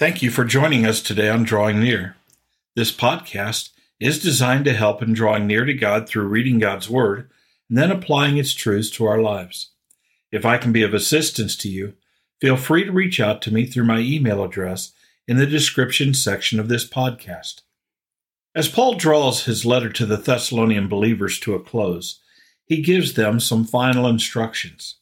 Thank you for joining us today on Drawing Near. This podcast is designed to help in drawing near to God through reading God's Word and then applying its truths to our lives. If I can be of assistance to you, feel free to reach out to me through my email address in the description section of this podcast. As Paul draws his letter to the Thessalonian believers to a close, he gives them some final instructions.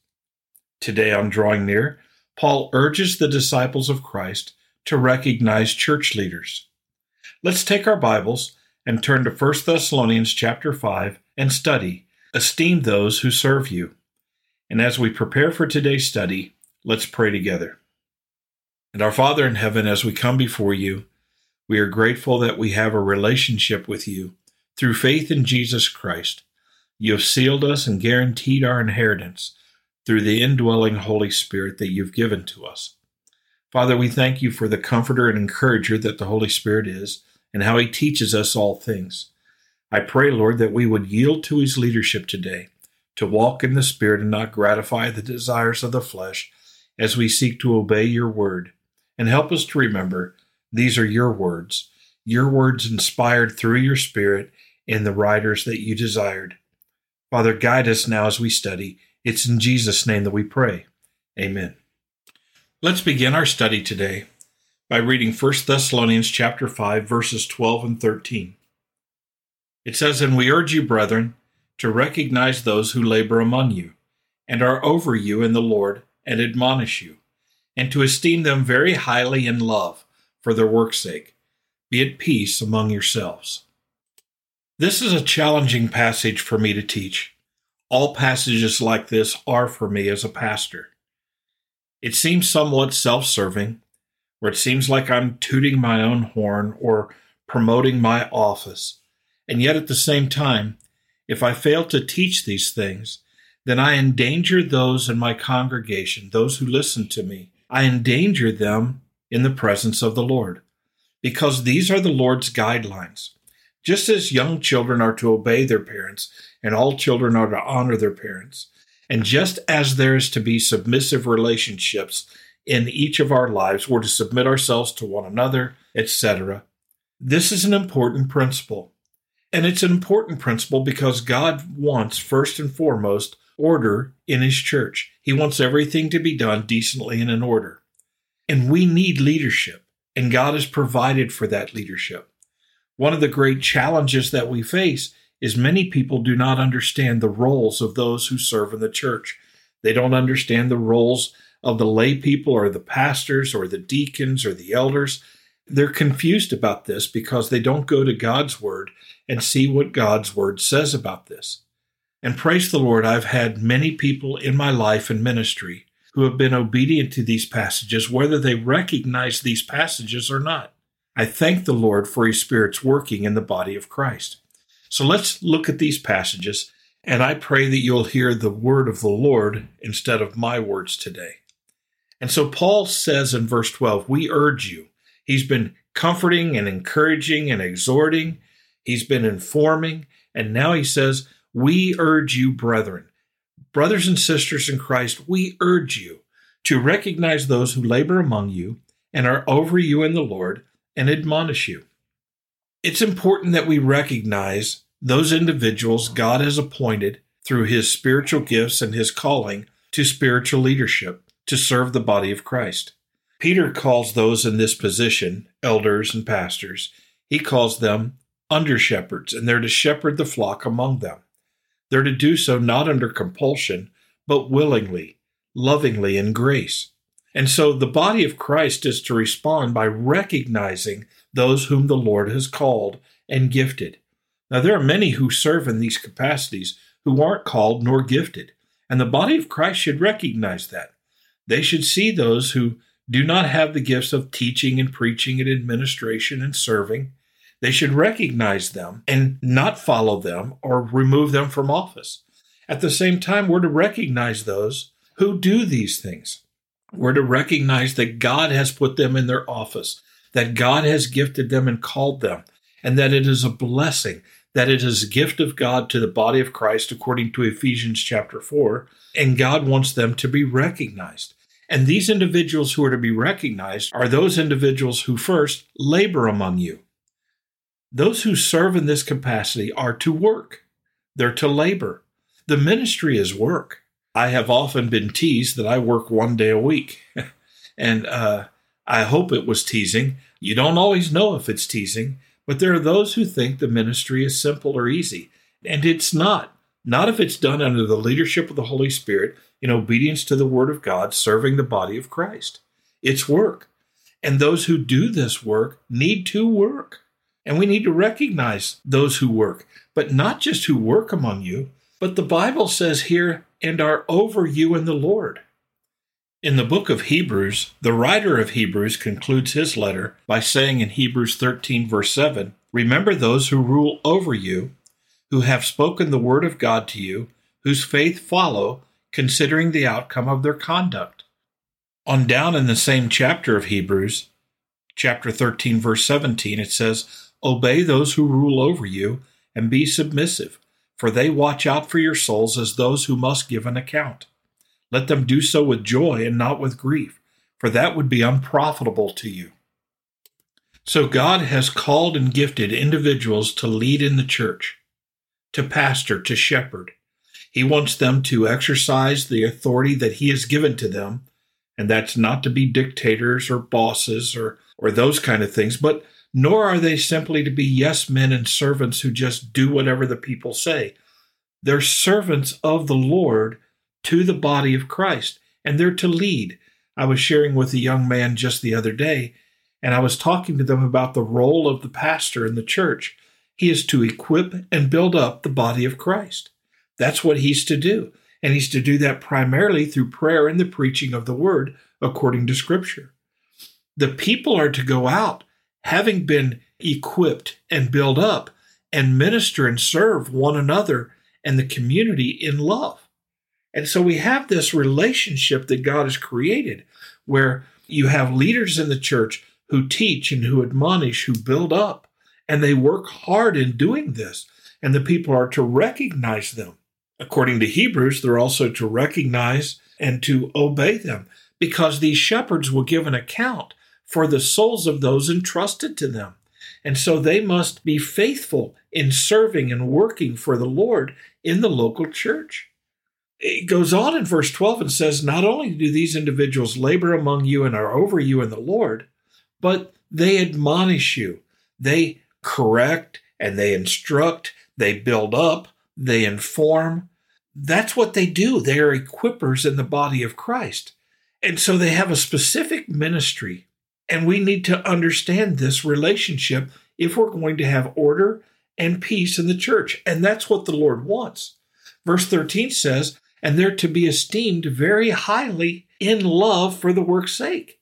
Today on Drawing Near, Paul urges the disciples of Christ to recognize church leaders. Let's take our Bibles and turn to 1 Thessalonians chapter 5 and study Esteem those who serve you. And as we prepare for today's study, let's pray together. And our Father in heaven, as we come before you, we are grateful that we have a relationship with you through faith in Jesus Christ. You have sealed us and guaranteed our inheritance through the indwelling Holy Spirit that you've given to us. Father, we thank you for the comforter and encourager that the Holy Spirit is and how he teaches us all things. I pray, Lord, that we would yield to his leadership today, to walk in the Spirit and not gratify the desires of the flesh as we seek to obey your word. And help us to remember these are your words, your words inspired through your Spirit in the writers that you desired. Father, guide us now as we study. It's in Jesus' name that we pray. Amen. Let's begin our study today by reading 1 Thessalonians chapter 5 verses 12 and 13. It says, "And we urge you, brethren, to recognize those who labor among you and are over you in the Lord and admonish you, and to esteem them very highly in love for their work's sake. Be at peace among yourselves." This is a challenging passage for me to teach. All passages like this are for me as a pastor. It seems somewhat self serving, where it seems like I'm tooting my own horn or promoting my office. And yet at the same time, if I fail to teach these things, then I endanger those in my congregation, those who listen to me. I endanger them in the presence of the Lord, because these are the Lord's guidelines. Just as young children are to obey their parents, and all children are to honor their parents, and just as there is to be submissive relationships in each of our lives, we're to submit ourselves to one another, etc. This is an important principle. And it's an important principle because God wants, first and foremost, order in His church. He wants everything to be done decently and in order. And we need leadership, and God has provided for that leadership. One of the great challenges that we face is many people do not understand the roles of those who serve in the church. They don't understand the roles of the lay people or the pastors or the deacons or the elders. They're confused about this because they don't go to God's word and see what God's word says about this. And praise the Lord, I've had many people in my life and ministry who have been obedient to these passages, whether they recognize these passages or not. I thank the Lord for His Spirit's working in the body of Christ. So let's look at these passages, and I pray that you'll hear the word of the Lord instead of my words today. And so Paul says in verse 12, We urge you. He's been comforting and encouraging and exhorting, he's been informing, and now he says, We urge you, brethren. Brothers and sisters in Christ, we urge you to recognize those who labor among you and are over you in the Lord and admonish you. It's important that we recognize those individuals God has appointed through his spiritual gifts and his calling to spiritual leadership to serve the body of Christ. Peter calls those in this position, elders and pastors, he calls them under shepherds, and they're to shepherd the flock among them. They're to do so not under compulsion, but willingly, lovingly, in grace. And so the body of Christ is to respond by recognizing those whom the Lord has called and gifted. Now, there are many who serve in these capacities who aren't called nor gifted, and the body of Christ should recognize that. They should see those who do not have the gifts of teaching and preaching and administration and serving. They should recognize them and not follow them or remove them from office. At the same time, we're to recognize those who do these things. We're to recognize that God has put them in their office, that God has gifted them and called them, and that it is a blessing, that it is a gift of God to the body of Christ, according to Ephesians chapter 4, and God wants them to be recognized. And these individuals who are to be recognized are those individuals who first labor among you. Those who serve in this capacity are to work, they're to labor. The ministry is work. I have often been teased that I work one day a week. and uh, I hope it was teasing. You don't always know if it's teasing, but there are those who think the ministry is simple or easy. And it's not. Not if it's done under the leadership of the Holy Spirit in obedience to the Word of God, serving the body of Christ. It's work. And those who do this work need to work. And we need to recognize those who work, but not just who work among you, but the Bible says here, and are over you in the Lord. In the book of Hebrews, the writer of Hebrews concludes his letter by saying in Hebrews 13, verse 7 Remember those who rule over you, who have spoken the word of God to you, whose faith follow, considering the outcome of their conduct. On down in the same chapter of Hebrews, chapter 13, verse 17, it says, Obey those who rule over you, and be submissive, for they watch out for your souls as those who must give an account. Let them do so with joy and not with grief, for that would be unprofitable to you. So God has called and gifted individuals to lead in the church, to pastor, to shepherd. He wants them to exercise the authority that He has given to them, and that's not to be dictators or bosses or, or those kind of things, but nor are they simply to be yes men and servants who just do whatever the people say. They're servants of the Lord to the body of Christ, and they're to lead. I was sharing with a young man just the other day, and I was talking to them about the role of the pastor in the church. He is to equip and build up the body of Christ. That's what he's to do. And he's to do that primarily through prayer and the preaching of the word according to Scripture. The people are to go out having been equipped and built up and minister and serve one another and the community in love. And so we have this relationship that God has created where you have leaders in the church who teach and who admonish, who build up, and they work hard in doing this. And the people are to recognize them. According to Hebrews, they're also to recognize and to obey them because these shepherds will give an account for the souls of those entrusted to them. And so they must be faithful in serving and working for the Lord in the local church it goes on in verse 12 and says, Not only do these individuals labor among you and are over you in the Lord, but they admonish you. They correct and they instruct, they build up, they inform. That's what they do. They are equippers in the body of Christ. And so they have a specific ministry. And we need to understand this relationship if we're going to have order and peace in the church. And that's what the Lord wants. Verse 13 says, and they're to be esteemed very highly in love for the work's sake.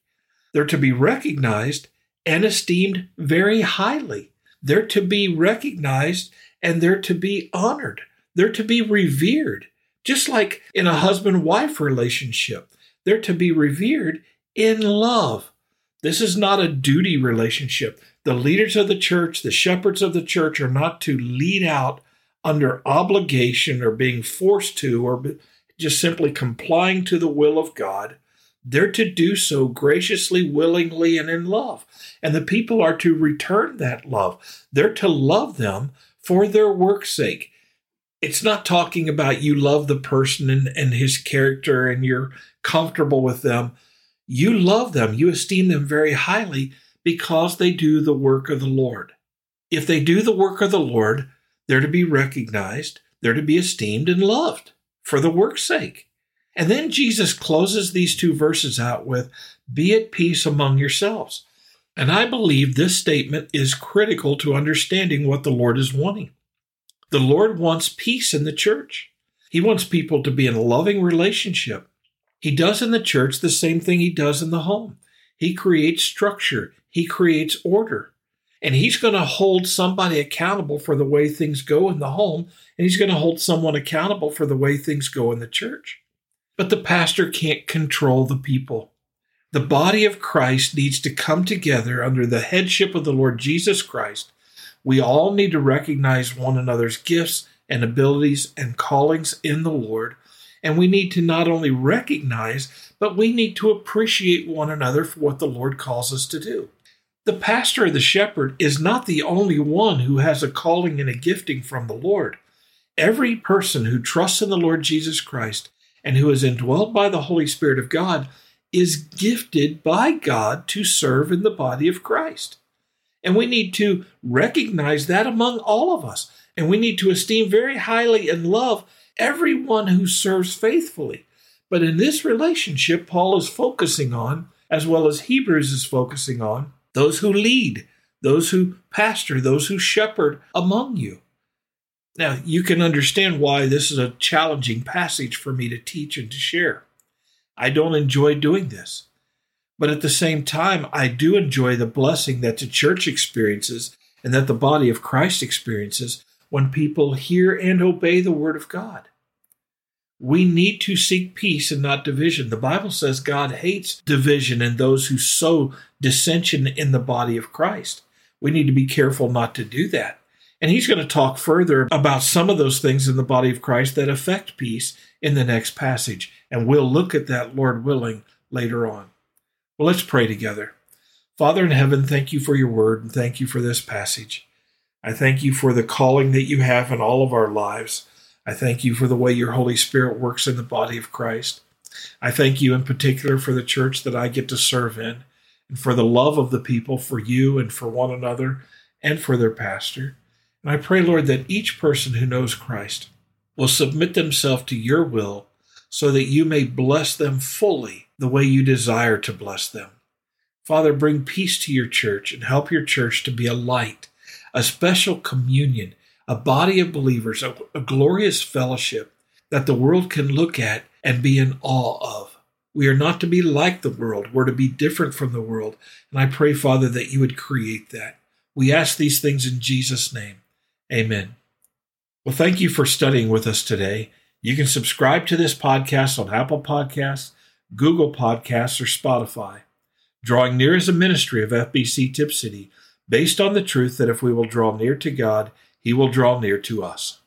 They're to be recognized and esteemed very highly. They're to be recognized and they're to be honored. They're to be revered, just like in a husband wife relationship. They're to be revered in love. This is not a duty relationship. The leaders of the church, the shepherds of the church, are not to lead out under obligation or being forced to or just simply complying to the will of God. They're to do so graciously, willingly, and in love. And the people are to return that love. They're to love them for their work's sake. It's not talking about you love the person and, and his character and you're comfortable with them. You love them, you esteem them very highly because they do the work of the Lord. If they do the work of the Lord, they're to be recognized, they're to be esteemed and loved for the work's sake. And then Jesus closes these two verses out with, Be at peace among yourselves. And I believe this statement is critical to understanding what the Lord is wanting. The Lord wants peace in the church. He wants people to be in a loving relationship. He does in the church the same thing he does in the home. He creates structure, he creates order. And he's going to hold somebody accountable for the way things go in the home, and he's going to hold someone accountable for the way things go in the church. But the pastor can't control the people. The body of Christ needs to come together under the headship of the Lord Jesus Christ. We all need to recognize one another's gifts and abilities and callings in the Lord, And we need to not only recognize, but we need to appreciate one another for what the Lord calls us to do. The pastor or the shepherd is not the only one who has a calling and a gifting from the Lord. Every person who trusts in the Lord Jesus Christ and who is indwelt by the Holy Spirit of God is gifted by God to serve in the body of Christ. And we need to recognize that among all of us. And we need to esteem very highly and love everyone who serves faithfully. But in this relationship, Paul is focusing on, as well as Hebrews is focusing on, those who lead, those who pastor, those who shepherd among you. Now, you can understand why this is a challenging passage for me to teach and to share. I don't enjoy doing this. But at the same time, I do enjoy the blessing that the church experiences and that the body of Christ experiences when people hear and obey the word of God. We need to seek peace and not division. The Bible says God hates division and those who sow dissension in the body of Christ. We need to be careful not to do that. And he's going to talk further about some of those things in the body of Christ that affect peace in the next passage. And we'll look at that, Lord willing, later on. Well, let's pray together. Father in heaven, thank you for your word and thank you for this passage. I thank you for the calling that you have in all of our lives. I thank you for the way your Holy Spirit works in the body of Christ. I thank you in particular for the church that I get to serve in and for the love of the people for you and for one another and for their pastor. And I pray, Lord, that each person who knows Christ will submit themselves to your will so that you may bless them fully the way you desire to bless them. Father, bring peace to your church and help your church to be a light, a special communion, a body of believers, a, a glorious fellowship that the world can look at and be in awe of. We are not to be like the world. We're to be different from the world. And I pray, Father, that you would create that. We ask these things in Jesus' name. Amen. Well, thank you for studying with us today. You can subscribe to this podcast on Apple Podcasts, Google Podcasts, or Spotify. Drawing Near is a ministry of FBC Tipp City based on the truth that if we will draw near to God, he will draw near to us.